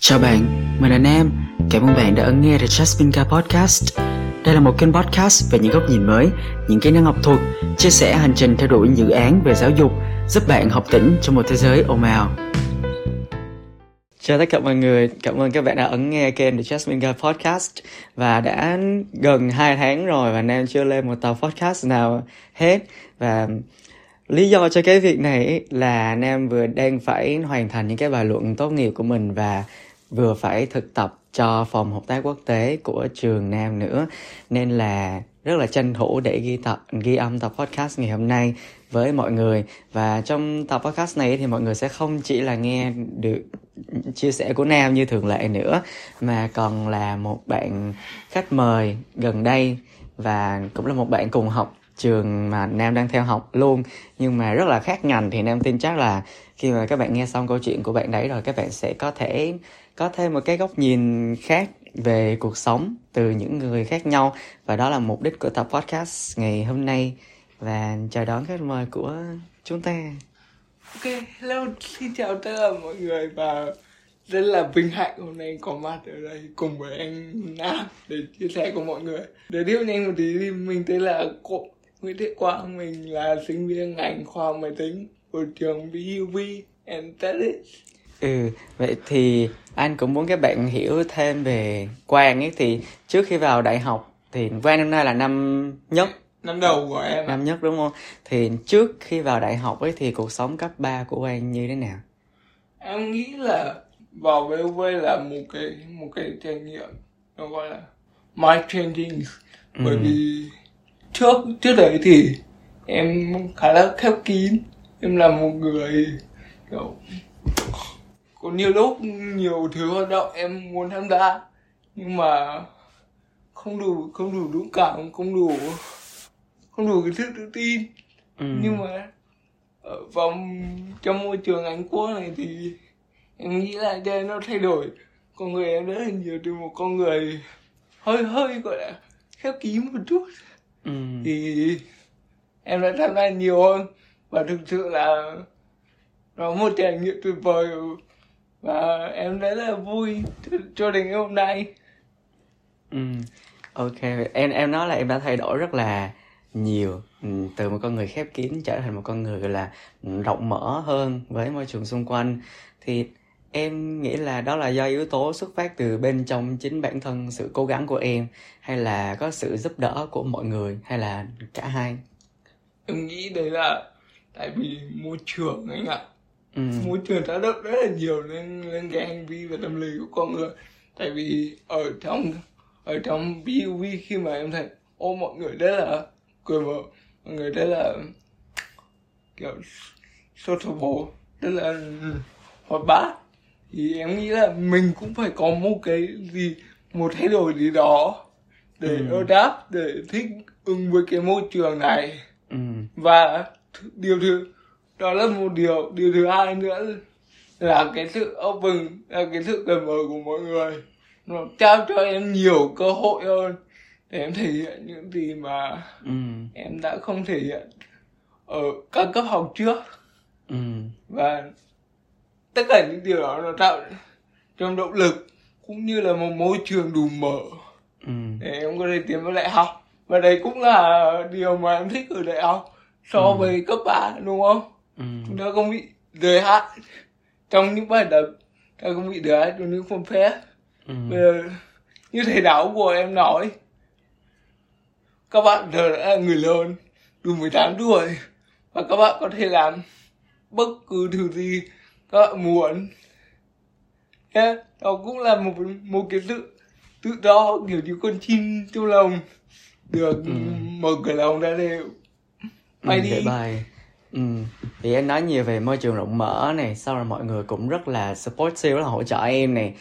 Chào bạn, mình là Nam. Cảm ơn bạn đã ấn nghe The Jasmine Car Podcast. Đây là một kênh podcast về những góc nhìn mới, những kỹ năng học thuật, chia sẻ hành trình theo đuổi dự án về giáo dục, giúp bạn học tỉnh trong một thế giới ồn ào. Chào tất cả mọi người, cảm ơn các bạn đã ấn nghe kênh The Jasmine Guy Podcast Và đã gần 2 tháng rồi và Nam chưa lên một tập podcast nào hết Và lý do cho cái việc này là Nam vừa đang phải hoàn thành những cái bài luận tốt nghiệp của mình Và vừa phải thực tập cho phòng hợp tác quốc tế của trường Nam nữa. Nên là rất là tranh thủ để ghi tập ghi âm tập podcast ngày hôm nay với mọi người. Và trong tập podcast này thì mọi người sẽ không chỉ là nghe được chia sẻ của Nam như thường lệ nữa, mà còn là một bạn khách mời gần đây và cũng là một bạn cùng học trường mà Nam đang theo học luôn. Nhưng mà rất là khác ngành thì Nam tin chắc là khi mà các bạn nghe xong câu chuyện của bạn đấy rồi, các bạn sẽ có thể có thêm một cái góc nhìn khác về cuộc sống từ những người khác nhau và đó là mục đích của tập podcast ngày hôm nay và chào đón khách mời của chúng ta. Ok, hello, xin chào tất cả mọi người và rất là vinh hạnh hôm nay có mặt ở đây cùng với anh Nam để chia sẻ cùng mọi người. Để tiếp nhanh một tí thì mình tên là Cộ Nguyễn Thị Quang, mình là sinh viên ngành khoa máy tính của trường BUV and Studies. Ừ, vậy thì anh cũng muốn các bạn hiểu thêm về Quang ấy. Thì trước khi vào đại học thì Quang năm nay là năm nhất. Năm đầu của em năm nhất đúng không? Thì trước khi vào đại học ấy thì cuộc sống cấp 3 của Quang như thế nào? Em nghĩ là vào VUV là một cái một cái trải nghiệm nó gọi là mind changing. Ừ. bởi vì trước trước đấy thì em khá là khép kín. Em là một người kiểu có nhiều lúc nhiều thứ hoạt động em muốn tham gia nhưng mà không đủ không đủ dũng cảm không đủ không đủ cái sự tự tin. Ừ. nhưng mà ở vòng trong môi trường Anh Quốc này thì em nghĩ là đây nó thay đổi. Con người em rất là nhiều từ một con người hơi hơi gọi là khép kín một chút. Ừ. thì em đã tham gia nhiều hơn. Và thực sự là nó một trải nghiệm tuyệt vời và em rất là vui cho đến ngày hôm nay. Ừ. Ok em em nói là em đã thay đổi rất là nhiều ừ, từ một con người khép kín trở thành một con người gọi là rộng mở hơn với môi trường xung quanh. Thì em nghĩ là đó là do yếu tố xuất phát từ bên trong chính bản thân sự cố gắng của em hay là có sự giúp đỡ của mọi người hay là cả hai? Em nghĩ đấy là tại vì môi trường anh ạ ừ. môi trường tác động rất là nhiều lên lên cái hành vi và tâm lý của con người tại vì ở trong ở trong BUV khi mà em thấy ô mọi người rất là cười mở mọi người rất là kiểu sociable rất là hoạt bát thì em nghĩ là mình cũng phải có một cái gì một thay đổi gì đó để ừ. đáp để thích ứng với cái môi trường này ừ. và điều thứ đó là một điều điều thứ hai nữa là cái sự open là cái sự cởi mở của mọi người nó trao cho em nhiều cơ hội hơn để em thể hiện những gì mà ừ. em đã không thể hiện ở các cấp học trước ừ. và tất cả những điều đó nó tạo trong động lực cũng như là một môi trường đủ mở ừ. để em có thể tiến vào đại học và đấy cũng là điều mà em thích ở đại học so ừ. với cấp ba đúng không ừ. chúng ta không bị giới hạn trong những bài tập ta không bị giới hạn trong những phong phép ừ. bây giờ như thầy giáo của em nói các bạn giờ đã là người lớn đủ 18 tuổi và các bạn có thể làm bất cứ thứ gì các bạn muốn yeah, đó cũng là một một cái sự tự do kiểu như con chim trong lòng được ừ. mở cửa lòng ra đều bay ừ, đi bài Ừ. Thì em nói nhiều về môi trường rộng mở này Sau rồi mọi người cũng rất là supportive Rất là hỗ trợ em này.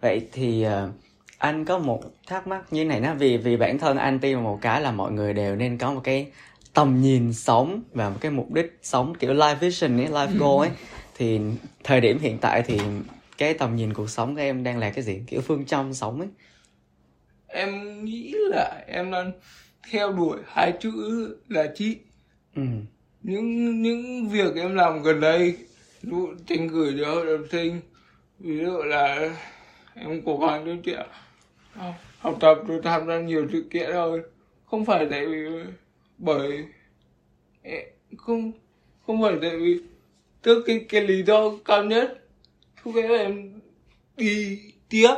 Vậy thì uh, anh có một thắc mắc như này nè vì vì bản thân anh tin một cái là mọi người đều nên có một cái tầm nhìn sống và một cái mục đích sống kiểu life vision ấy life goal ấy. Thì thời điểm hiện tại thì cái tầm nhìn cuộc sống của em đang là cái gì? Kiểu phương châm sống ấy. Em nghĩ là em đang theo đuổi hai chữ là chị. Ừ những những việc em làm gần đây ví dụ gửi cho hội đồng sinh, ví dụ là em cố gắng cho chuyện học tập rồi tham gia nhiều sự kiện rồi không phải tại vì bởi không không phải tại vì tức cái cái lý do cao nhất lúc ấy em đi tiếp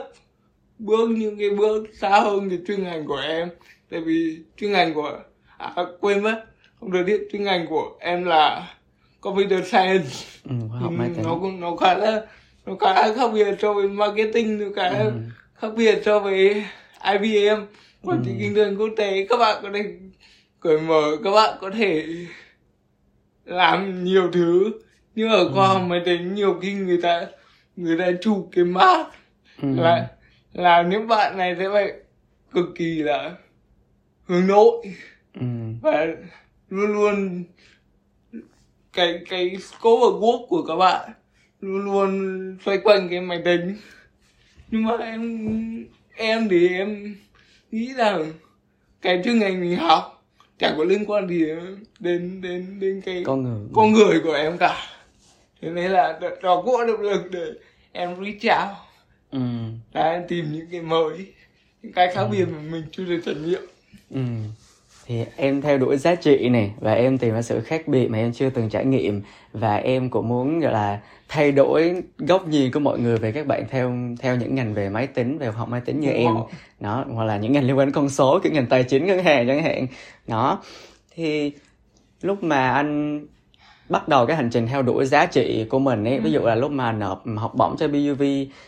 bước những cái bước xa hơn cái chuyên ngành của em. Tại vì chuyên ngành của à quên mất không được biết chuyên ngành của em là computer science ừ, học ừ, nó nó khá là nó khá là khác biệt so với marketing nó khá ừ. khác biệt so với IBM quản trị ừ. kinh doanh quốc tế các bạn có thể cởi mở các bạn có thể làm nhiều thứ nhưng ở khoa học ừ. máy tính nhiều khi người ta người ta chụp cái mát ừ. là là những bạn này sẽ phải cực kỳ là hướng nội ừ. và luôn luôn cái cái scope of work của các bạn luôn luôn xoay quanh cái máy tính. Nhưng mà em em thì em nghĩ rằng cái chuyên ngành mình học chẳng có liên quan gì đến đến đến cái con người. con người của em cả. Thế nên là đó cũng động lực để em reach out. Ừ. là em tìm những cái mới những cái khác ừ. biệt mà mình chưa được trải nghiệm. Ừ thì em theo đuổi giá trị này và em tìm ra sự khác biệt mà em chưa từng trải nghiệm. Và em cũng muốn gọi là thay đổi góc nhìn của mọi người về các bạn theo theo những ngành về máy tính về học máy tính như em. nó hoặc là những ngành liên quan đến con số kiểu ngành tài chính ngân hàng chẳng hạn. Đó. Thì lúc mà anh bắt đầu cái hành trình theo đuổi giá trị của mình ấy ví dụ là lúc mà nộp học bổng cho BUV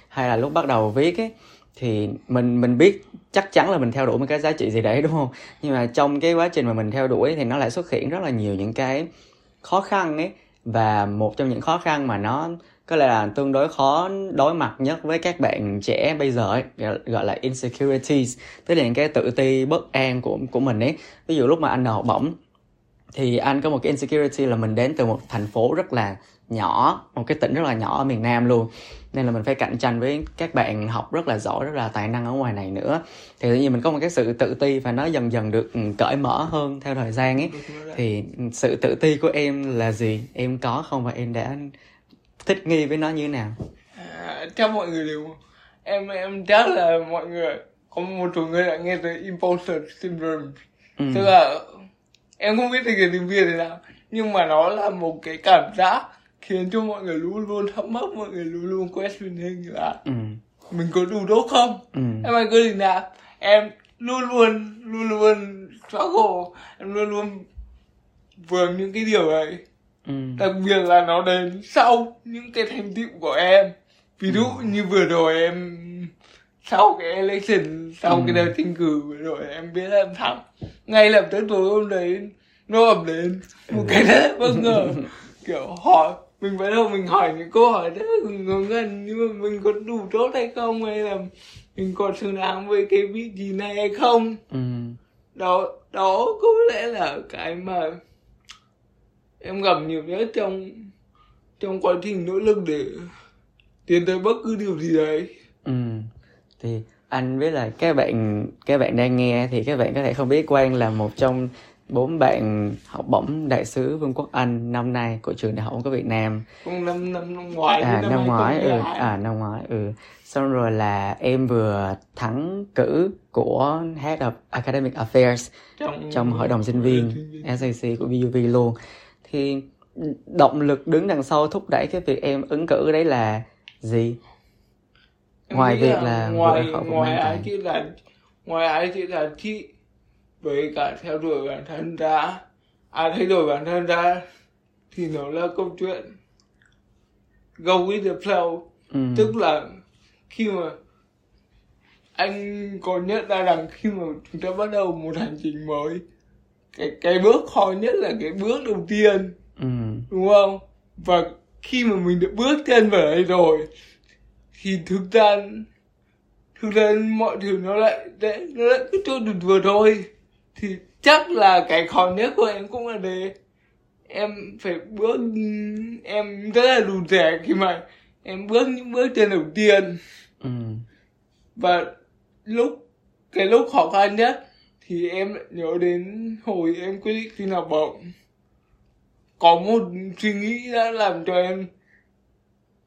hay là lúc bắt đầu viết ấy thì mình mình biết chắc chắn là mình theo đuổi một cái giá trị gì đấy đúng không? Nhưng mà trong cái quá trình mà mình theo đuổi thì nó lại xuất hiện rất là nhiều những cái khó khăn ấy. Và một trong những khó khăn mà nó có lẽ là tương đối khó đối mặt nhất với các bạn trẻ bây giờ ấy, gọi là insecurities tức là những cái tự ti bất an của của mình ấy. Ví dụ lúc mà anh học bổng thì anh có một cái insecurity là mình đến từ một thành phố rất là nhỏ một cái tỉnh rất là nhỏ ở miền Nam luôn. Nên là mình phải cạnh tranh với các bạn học rất là giỏi rất là tài năng ở ngoài này nữa. Thì tự nhiên mình có một cái sự tự ti và nó dần dần được ừ, cởi mở hơn theo thời gian ấy. Thì sự tự ti của em là gì? Em có không và em đã thích nghi với nó như thế nào? À, chắc mọi người đều em em chắc là mọi người có một số người đã nghe tới imposter syndrome. Ừ. tức là em không biết thì cái tiếng việt thế nào nhưng mà nó là một cái cảm giác khiến cho mọi người luôn luôn thắc mắc mọi người luôn luôn questioning là ừ. mình có đủ tốt không ừ. em anh cứ gì nào em luôn luôn luôn luôn struggle em luôn luôn vướng những cái điều ấy ừ. đặc biệt là nó đến sau những cái thành tựu của em ví dụ ừ. như vừa rồi em sau cái election sau ừ. cái đợt tranh cử vừa rồi em biết em thắng ngay lập tức tối hôm đấy nó ập đến một cái đấy bất ngờ kiểu hỏi mình bắt đầu mình hỏi những câu hỏi rất là ngớ ngẩn nhưng mà mình có đủ tốt hay không hay là mình còn xứng đáng với cái vị trí này hay không? Ừ. đó đó có lẽ là cái mà em gặp nhiều nhất trong trong quá trình nỗ lực để tiến tới bất cứ điều gì đấy. Ừ. Thì anh biết là các bạn các bạn đang nghe thì các bạn có thể không biết quang là một trong bốn bạn học bổng đại sứ Vương quốc Anh năm nay của trường đại học của Việt Nam. Năm năm năm ngoái. À năm, năm ngoái ừ à năm ngoái ừ. Xong rồi là em vừa thắng cử của Head of Academic Affairs trong, trong hội đồng sinh viên SAC của BUV luôn. Thì động lực đứng đằng sau thúc đẩy cái việc em ứng cử đấy là gì? Ngoài việc là, là ngoài ngoài ai chỉ là ngoài ai chỉ là chị với cả theo đuổi bản thân ra. À thay đổi bản thân ra thì nó là câu chuyện. Go with the flow. Ừ. tức là khi mà anh có nhận ra rằng khi mà chúng ta bắt đầu một hành trình mới cái cái bước khó nhất là cái bước đầu tiên. Ừ. đúng không? Và khi mà mình được bước chân vào đây rồi thì thực ra thực ra mọi thứ nó lại nó lại cứ trôi được vừa thôi thì chắc là cái khó nhất của em cũng là để em phải bước em rất là lùn rẻ khi mà em bước những bước chân đầu tiên ừ. và lúc cái lúc khó khăn nhất thì em nhớ đến hồi em quyết định xin học bổng có một suy nghĩ đã làm cho em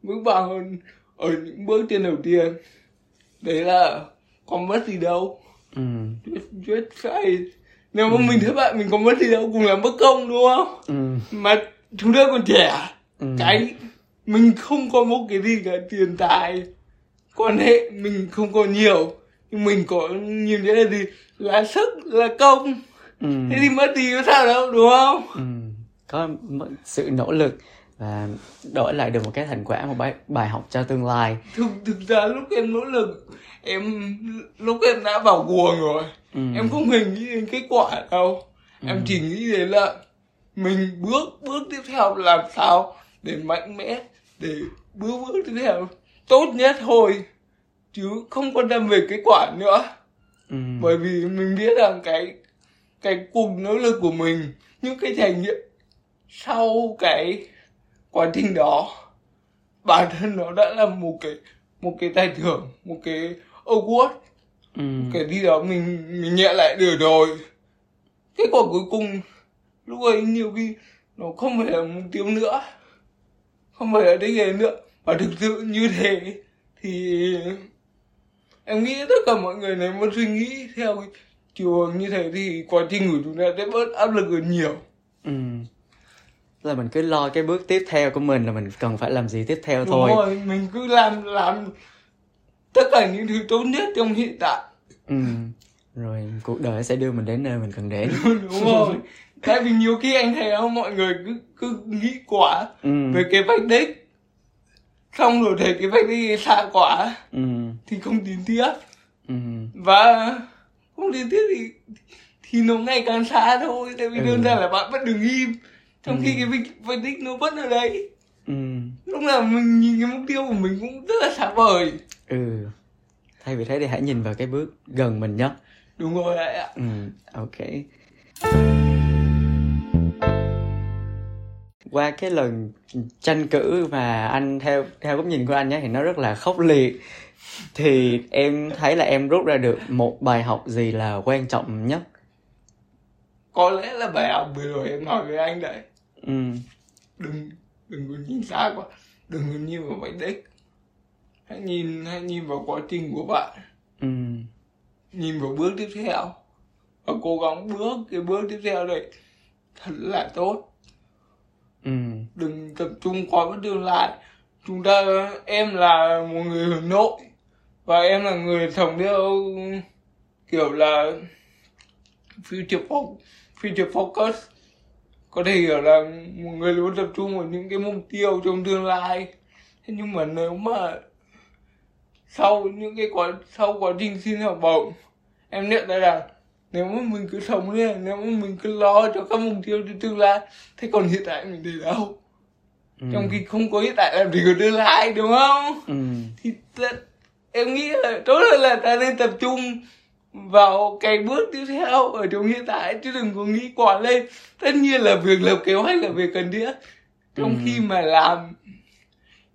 vững vàng hơn ở những bước chân đầu tiên đấy là có mất gì đâu ừ. just, just try nếu mà ừ. mình thất bại mình có mất gì đâu cùng làm bất công đúng không ừ. mà chúng ta còn trẻ ừ. cái mình không có một cái gì cả tiền tài quan hệ mình không có nhiều nhưng mình có nhiều nghĩa là gì là sức là công ừ. thế thì mất gì có sao đâu đúng không ừ. có sự nỗ lực và đổi lại được một cái thành quả một bài bài học cho tương lai thực thực ra lúc em nỗ lực em lúc em đã vào guồng rồi ừ. em không hề nghĩ đến kết quả đâu ừ. em chỉ nghĩ đến là mình bước bước tiếp theo làm sao để mạnh mẽ để bước bước tiếp theo tốt nhất thôi chứ không quan tâm về kết quả nữa ừ. bởi vì mình biết rằng cái cái cùng nỗ lực của mình những cái trải nghiệm sau cái quá trình đó bản thân nó đã là một cái một cái tài thưởng một cái award. Ừ. cái đi đó mình mình nhẹ lại được rồi. Kết quả cuối cùng lúc ấy nhiều khi nó không phải là mục tiêu nữa. Không phải là đích đến nữa. Và thực sự như thế thì em nghĩ tất cả mọi người nếu mà suy nghĩ theo cái chiều hướng như thế thì quá trình của chúng ta sẽ bớt áp lực hơn nhiều. Ừ. Là mình cứ lo cái bước tiếp theo của mình là mình cần phải làm gì tiếp theo Đúng thôi. rồi, mình cứ làm làm tất cả những thứ tốt nhất trong hiện tại ừ rồi cuộc đời sẽ đưa mình đến nơi mình cần đến đúng rồi tại vì nhiều khi anh thấy không mọi người cứ cứ nghĩ quá ừ. về cái vạch đích xong rồi thấy cái vạch đi xa quá ừ. thì không tiến tiếp ừ. và không tiến tiếp thì thì nó ngày càng xa thôi tại vì ừ. đơn giản là bạn vẫn đừng im trong ừ. khi cái vạch, vạch đích nó vẫn ở đây ừ. lúc nào mình nhìn cái mục tiêu của mình cũng rất là xa vời ừ. Thay vì thế thì hãy nhìn vào cái bước gần mình nhất đúng rồi ạ. Ừ ok. Qua cái lần tranh cử mà anh theo theo góc nhìn của anh nhé thì nó rất là khốc liệt. Thì em thấy là em rút ra được một bài học gì là quan trọng nhất? Có lẽ là bài học vừa rồi em nói với anh đấy. Ừ. đừng đừng có nhìn xa quá. Đừng có nhìn vào vạch đích hãy nhìn hãy nhìn vào quá trình của bạn. Ừ. nhìn vào bước tiếp theo. Và cố gắng bước cái bước tiếp theo đấy. Thật là tốt. Ừ. đừng tập trung quá vào tương lai. Chúng ta em là một người hướng nội. Và em là người sống theo kiểu là future focus, future focus. Có thể hiểu là một người luôn tập trung vào những cái mục tiêu trong tương lai. Thế nhưng mà nếu mà sau những cái quá sau quá trình xin học bổng em nhận ra rằng nếu mà mình cứ sống lên nếu mà mình cứ lo cho các mục tiêu trong tương lai thế còn hiện tại mình thì đâu ừ. trong khi không có hiện tại làm gì có tương lai đúng không ừ. thì ta, em nghĩ là tốt hơn là ta nên tập trung vào cái bước tiếp theo ở trong hiện tại chứ đừng có nghĩ quá lên tất nhiên là việc lập kế hoạch là việc cần thiết trong ừ. khi mà làm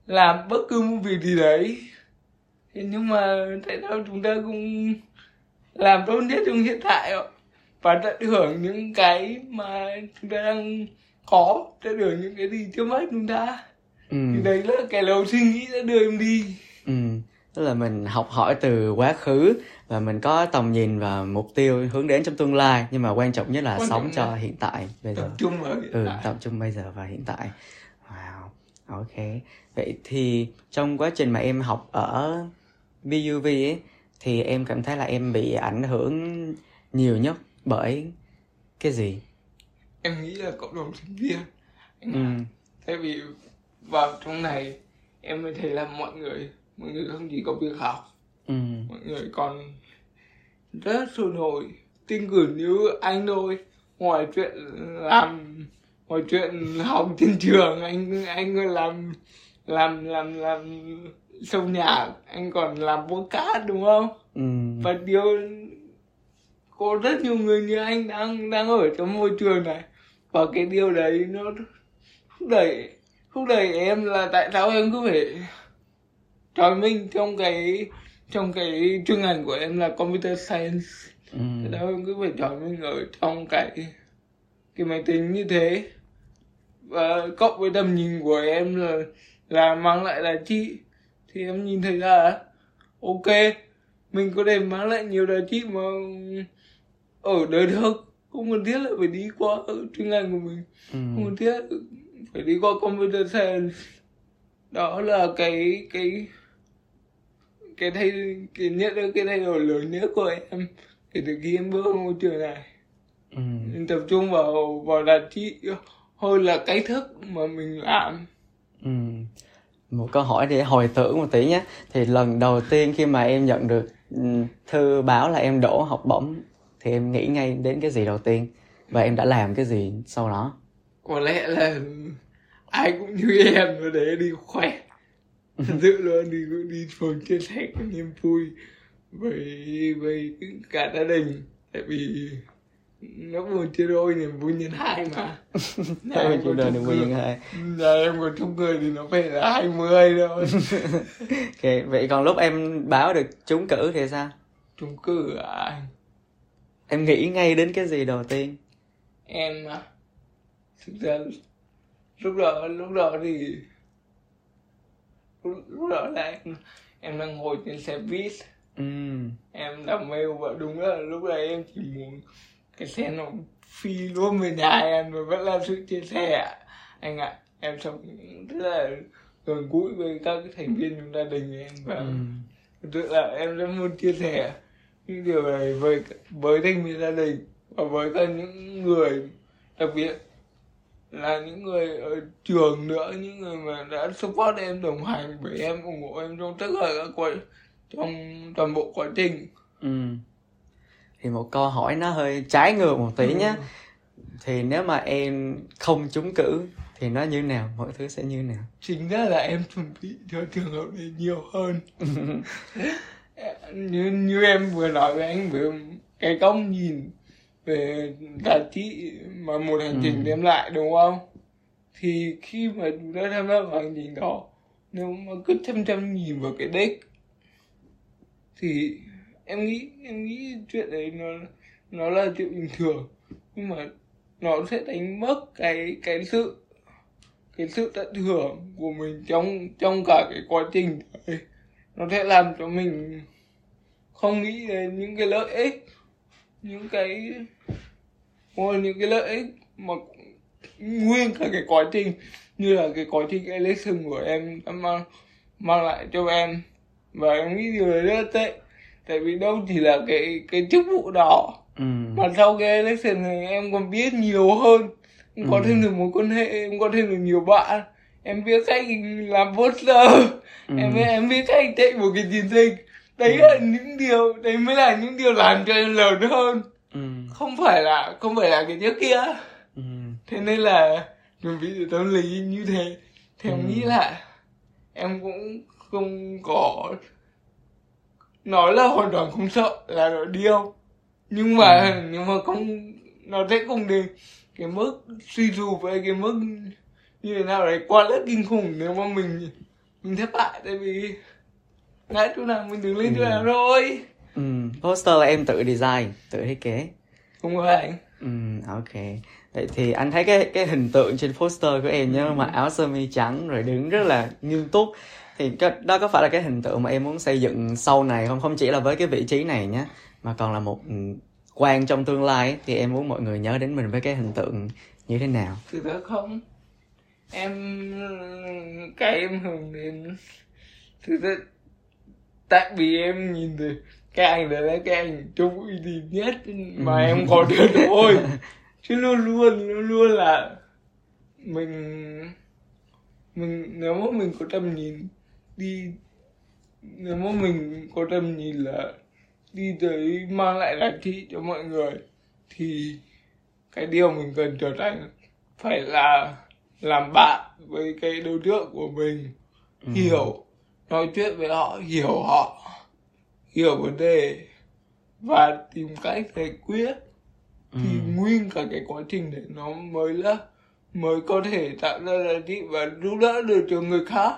làm bất cứ một việc gì đấy nhưng mà tại sao chúng ta cũng làm tốt nhất trong hiện tại và tận hưởng những cái mà chúng ta đang có tận hưởng những cái gì trước mắt chúng ta. Ừ. thì đấy là cái lối suy nghĩ đã đưa em đi. Ừ. Tức là mình học hỏi từ quá khứ và mình có tầm nhìn và mục tiêu hướng đến trong tương lai. Nhưng mà quan trọng nhất là quan sống cho là hiện tại bây giờ. tập trung vào hiện ừ, tại. tập trung bây giờ và hiện tại. Wow. Ok. Vậy thì trong quá trình mà em học ở BUV ấy thì em cảm thấy là em bị ảnh hưởng nhiều nhất bởi cái gì em nghĩ là cộng đồng sinh viên ừ. tại vì vào trong này em mới thấy là mọi người mọi người không chỉ có việc học ừ. mọi người còn rất sôi nổi tin cử như anh thôi ngoài chuyện làm ngoài chuyện học trên trường anh anh làm làm làm làm sâu nhạc anh còn làm podcast đúng không? Ừ. và điều có rất nhiều người như anh đang đang ở trong môi trường này. Và cái điều đấy nó thúc đẩy thúc đẩy em là tại sao em cứ phải trói mình trong cái trong cái chuyên ngành của em là computer science. Ừ. đó em cứ phải trói mình ở trong cái cái máy tính như thế? Và cộng với tầm nhìn của em là là mang lại là chi thì em nhìn thấy là ok mình có thể mang lại nhiều giá trị mà ở đời thực không cần thiết là phải đi qua chuyên ngành của mình ừ. không cần thiết phải đi qua computer science đó là cái cái cái thay cái nhất cái thay đổi lớn nhất của em kể từ khi em bước vào môi trường này ừ. tập trung vào vào giá trị hơn là cái thức mà mình làm ừ. Một câu hỏi để hồi tưởng một tí nhé. Thì lần đầu tiên khi mà em nhận được ừ, thư báo là em đổ học bổng thì em nghĩ ngay đến cái gì đầu tiên? Và em đã làm cái gì sau đó? Có lẽ là ai cũng như em để đi khỏe. Thật sự luôn đi đi phường chia sẻ cái niềm vui. Với với cả gia đình. Tại vì nó buồn chia đôi niềm vui nhân hai mà. Nhà em chia đôi niềm vui nhân hai. Nhà em còn chung cười thì nó phải là hai mươi thôi. Ok vậy còn lúc em báo được trúng cử thì sao? Trúng cử à? Em nghĩ ngay đến cái gì đầu tiên? Em à? Thực ra lúc đó lúc đó thì lúc, lúc đó là em, em đang ngồi trên xe buýt. Ừ. em đọc mail và đúng là lúc đấy em chỉ muốn cái xe nó phi luôn về nhà em và vẫn là sự chia sẻ anh ạ em sống rất là gần gũi với các thành viên trong gia đình em và ừ. tức là em rất muốn chia sẻ những điều này với với thành viên gia đình và với cả những người đặc biệt là những người ở trường nữa những người mà đã support em đồng hành với em ủng hộ em trong tất cả các quá trong toàn bộ quá trình ừ. Thì một câu hỏi nó hơi trái ngược một tí ừ. nhé thì nếu mà em không trúng cử thì nó như nào? Mọi thứ sẽ như nào? Chính ra là em chuẩn bị cho trường hợp này nhiều hơn. Như như em vừa nói với anh vừa cái công nhìn về giá trị mà một hành trình ừ. đem lại đúng không? Thì khi mà chúng ta tham gia vào hành trình đó nếu mà cứ chăm chăm nhìn vào cái đích thì em nghĩ em nghĩ chuyện đấy nó nó là chuyện bình thường. Nhưng mà nó sẽ đánh mất cái cái sự cái sự tận hưởng của mình trong trong cả cái quá trình đấy. Nó sẽ làm cho mình không nghĩ đến những cái lợi ích những cái Ôi, những cái lợi ích mà nguyên cả cái quá trình như là cái quá trình election của em đã mang mang lại cho em. Và em nghĩ điều đấy rất là tệ tại vì đâu chỉ là cái cái chức vụ đó ừ. mà sau cái election này em còn biết nhiều hơn em có ừ. thêm được mối quan hệ em có thêm được nhiều bạn em biết cách làm poster ừ. em biết em biết cách chạy một cái chiến dịch đấy ừ. là những điều đấy mới là những điều làm cho em lớn hơn ừ. không phải là không phải là cái trước kia ừ. thế nên là chuẩn bị tâm lý như thế thì em ừ. nghĩ là em cũng không có nói là hoàn toàn không sợ là nó điêu nhưng mà ừ. nhưng mà không nó sẽ không đến cái mức suy sụp với cái mức như thế nào đấy quá rất kinh khủng nếu mà mình mình thất bại. Tại vì ngã chỗ nào mình đứng lên chỗ nào rồi. Ừ poster là em tự design tự thiết kế. Không có anh ừ ok. Vậy thì anh thấy cái cái hình tượng trên poster của em nhá ừ. mặc áo sơ mi trắng rồi đứng rất là nghiêm túc thì cái, đó có phải là cái hình tượng mà em muốn xây dựng sau này không? Không chỉ là với cái vị trí này nhé mà còn là một ừ, quan trong tương lai ấy, thì em muốn mọi người nhớ đến mình với cái hình tượng như thế nào? Thực ra không em cái em hướng đến thực ra tại vì em nhìn từ cái anh đấy là cái anh trung uy tín nhất mà em có được thôi. Chứ luôn luôn luôn luôn là mình mình nếu mà mình có tầm nhìn đi nếu mà mình có tầm nhìn là đi tới mang lại giá trị cho mọi người thì cái điều mình cần trở thành phải là làm bạn với cái đối tượng của mình ừ. hiểu nói chuyện với họ hiểu họ hiểu vấn đề và tìm cách giải quyết ừ. thì nguyên cả cái quá trình đấy nó mới là mới có thể tạo ra giá trị và giúp đỡ được cho người khác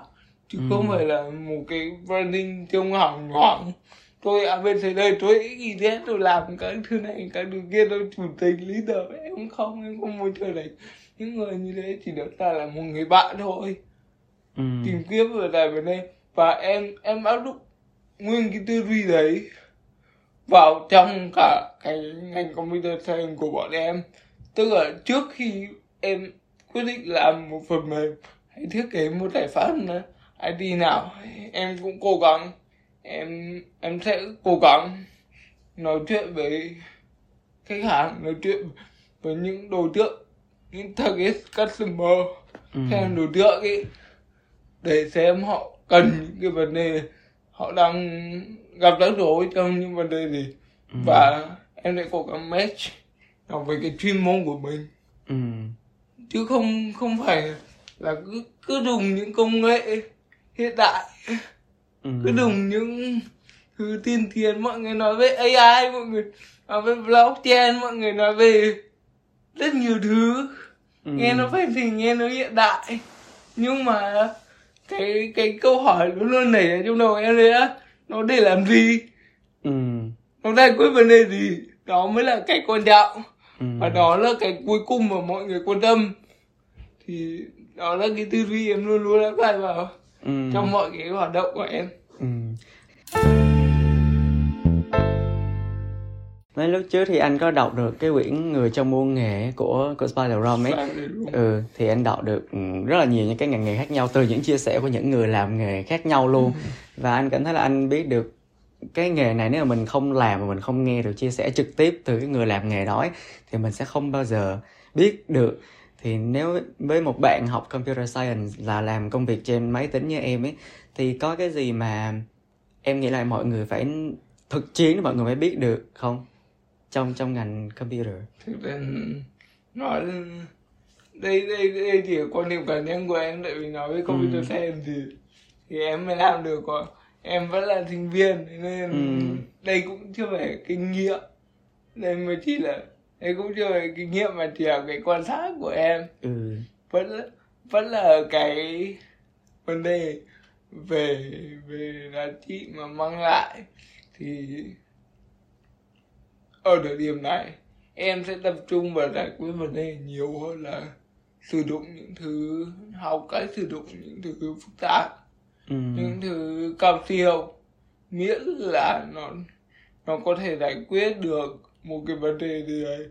chứ ừ. không phải là một cái branding trông hỏng hoảng tôi à bên thế đây tôi nghĩ thế tôi làm cái thứ này cái thứ kia tôi chủ tịch leader em không em không muốn trở thành những người như thế. Chỉ được ta là một người bạn thôi. Ừ. tìm kiếm ở tại bên đây. Và em em áp dụng nguyên cái tư duy đấy vào trong cả cái ngành computer science của bọn em. Tức là trước khi em quyết định làm một phần mềm hay thiết kế một giải pháp IT nào em cũng cố gắng em em sẽ cố gắng nói chuyện với khách hàng nói chuyện với những đối tượng những target customer ừ. xem đối tượng ấy để xem họ cần những cái vấn đề họ đang gặp rắc rối trong những vấn đề gì ừ. và em sẽ cố gắng match nó với cái chuyên môn của mình ừ. chứ không không phải là cứ cứ dùng những công nghệ hiện đại ừ. cứ dùng những thứ tiên tiến mọi người nói về AI mọi người nói về blockchain mọi người nói về rất nhiều thứ ừ. nghe nó phải thì nghe nó hiện đại nhưng mà cái cái câu hỏi luôn luôn nảy ở trong đầu em đấy á nó để làm gì ừ. nó giải quyết vấn đề gì đó mới là cái quan trọng ừ. và đó là cái cuối cùng mà mọi người quan tâm thì đó là cái tư duy em luôn luôn lắp lại vào ừ. trong mọi cái hoạt động của em ừ. mấy lúc trước thì anh có đọc được cái quyển người trong muôn nghề của của Spider Rom ấy ừ thì anh đọc được ừ, rất là nhiều những cái ngành nghề khác nhau từ những chia sẻ của những người làm nghề khác nhau luôn ừ. và anh cảm thấy là anh biết được cái nghề này nếu mà mình không làm mà mình không nghe được chia sẻ trực tiếp từ cái người làm nghề đó ấy, thì mình sẽ không bao giờ biết được thì nếu với một bạn học computer science là làm công việc trên máy tính như em ấy thì có cái gì mà em nghĩ là mọi người phải thực chiến để mọi người mới biết được không trong trong ngành computer thực ra nói đây đây đây chỉ quan điểm cá nhân của em tại vì nói với computer ừ. science thì thì em mới làm được còn em vẫn là sinh viên nên ừ. đây cũng chưa phải kinh nghiệm đây mới chỉ là đây cũng chưa phải kinh nghiệm mà chỉ là cái quan sát của em ừ. vẫn vẫn là cái vấn đề về về giá trị mà mang lại thì ở thời điểm này em sẽ tập trung vào giải quyết vấn đề nhiều hơn là sử dụng những thứ học cách sử dụng những thứ phức tạp ừ. những thứ cao siêu miễn là nó nó có thể giải quyết được một cái vấn đề gì đấy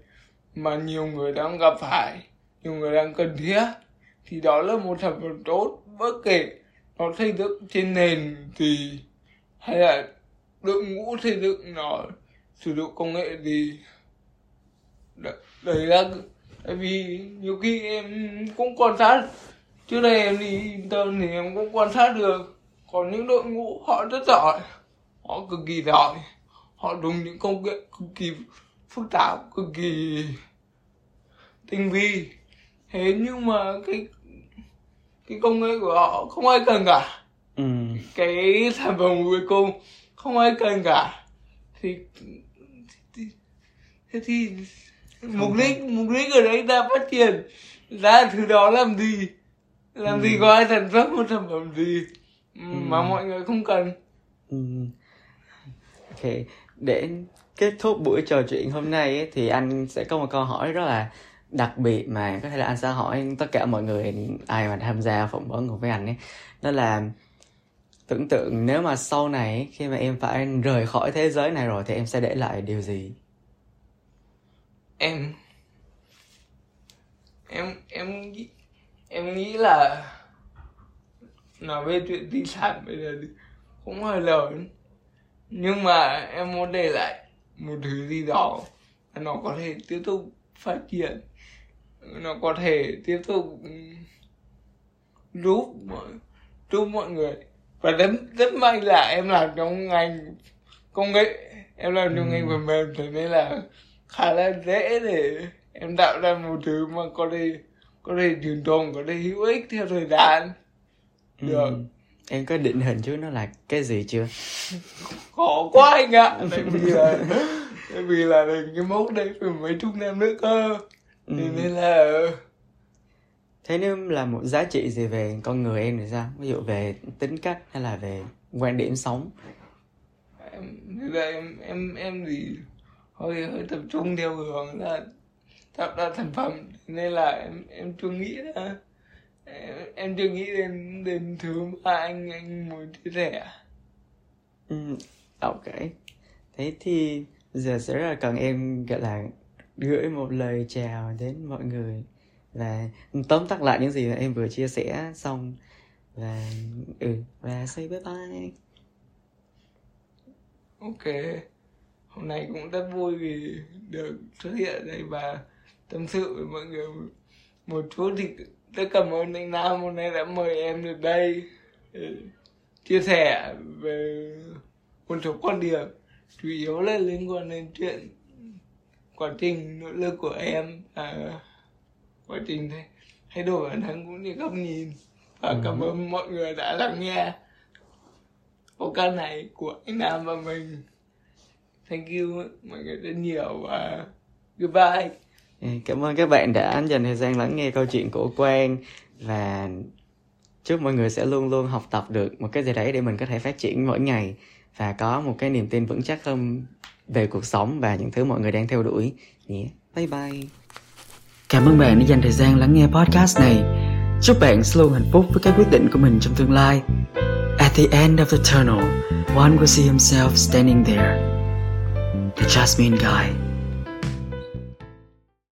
mà nhiều người đang gặp phải, nhiều người đang cần thiết, thì đó là một sản phẩm tốt, bất kể nó xây dựng trên nền thì hay là đội ngũ xây dựng nó sử dụng công nghệ gì đấy là tại vì nhiều khi em cũng quan sát, trước đây em đi intern thì em cũng quan sát được còn những đội ngũ họ rất giỏi, họ cực kỳ giỏi họ dùng những công nghệ cực kỳ phức tạp cực kỳ tinh vi thế nhưng mà cái cái công nghệ của họ không ai cần cả ừ. cái sản phẩm cuối cùng không ai cần cả thì thế thì mục đích mục đích ở đấy ta phát triển ra thứ đó làm gì làm ừ. gì có ai sản xuất một sản phẩm gì ừ. mà mọi người không cần ừ. ok để kết thúc buổi trò chuyện hôm nay ấy, thì anh sẽ có một câu hỏi rất là đặc biệt mà có thể là anh sẽ hỏi tất cả mọi người ai mà tham gia phỏng vấn cùng với anh ấy. Đó là tưởng tượng nếu mà sau này khi mà em phải rời khỏi thế giới này rồi thì em sẽ để lại điều gì? Em em em nghĩ em nghĩ là nói về chuyện di sản bây giờ cũng hơi lớn nhưng mà em muốn để lại một thứ gì đó nó có thể tiếp tục phát triển nó có thể tiếp tục giúp mọi giúp mọi người và rất rất may là em làm trong ngành công nghệ em làm trong ừ. ngành phần mềm thế nên là khá là dễ để em tạo ra một thứ mà có thể có thể trường tồn có thể hữu ích theo thời gian ừ. được ừ. Em có định hình chứ nó là cái gì chưa? Khó quá anh ạ. Tại vì là tại vì là cái mốc đấy phải mấy chục năm nữa cơ. Ừ. nên là thế nếu là một giá trị gì về con người em thì sao? Ví dụ về tính cách hay là về quan điểm sống? Em em em em thì hơi hơi tập trung theo hướng là tạo ra sản phẩm. Nên là em em chưa nghĩ là em, em chưa nghĩ đến đến thứ mà anh anh muốn chia sẻ ừ, ok. Thế thì giờ sẽ rất là cần em gọi là gửi một lời chào đến mọi người và tóm tắt lại những gì mà em vừa chia sẻ xong. Và ừ và say bye bye ok. Hôm nay cũng rất vui vì được xuất hiện đây và tâm sự với mọi người một chút. Thì rất cảm ơn anh Nam hôm nay đã mời em được đây chia sẻ về một số quan điểm. Chủ yếu là liên quan đến chuyện quá trình nỗ lực của em à, quá trình thay, thay đổi bản thân cũng như góc nhìn. Và ừ. cảm ơn mọi người đã lắng nghe podcast này của anh Nam và mình. Thank you mọi người rất nhiều và goodbye cảm ơn các bạn đã dành thời gian lắng nghe câu chuyện của Quang. Và chúc mọi người sẽ luôn luôn học tập được một cái gì đấy để mình có thể phát triển mỗi ngày. Và có một cái niềm tin vững chắc hơn về cuộc sống và những thứ mọi người đang theo đuổi. Nhé. Yeah. bye bye. Cảm ơn bạn đã dành thời gian lắng nghe podcast này. Chúc bạn sẽ luôn hạnh phúc với các quyết định của mình trong tương lai. At the end of the tunnel one will see himself standing there, the jasmine guy.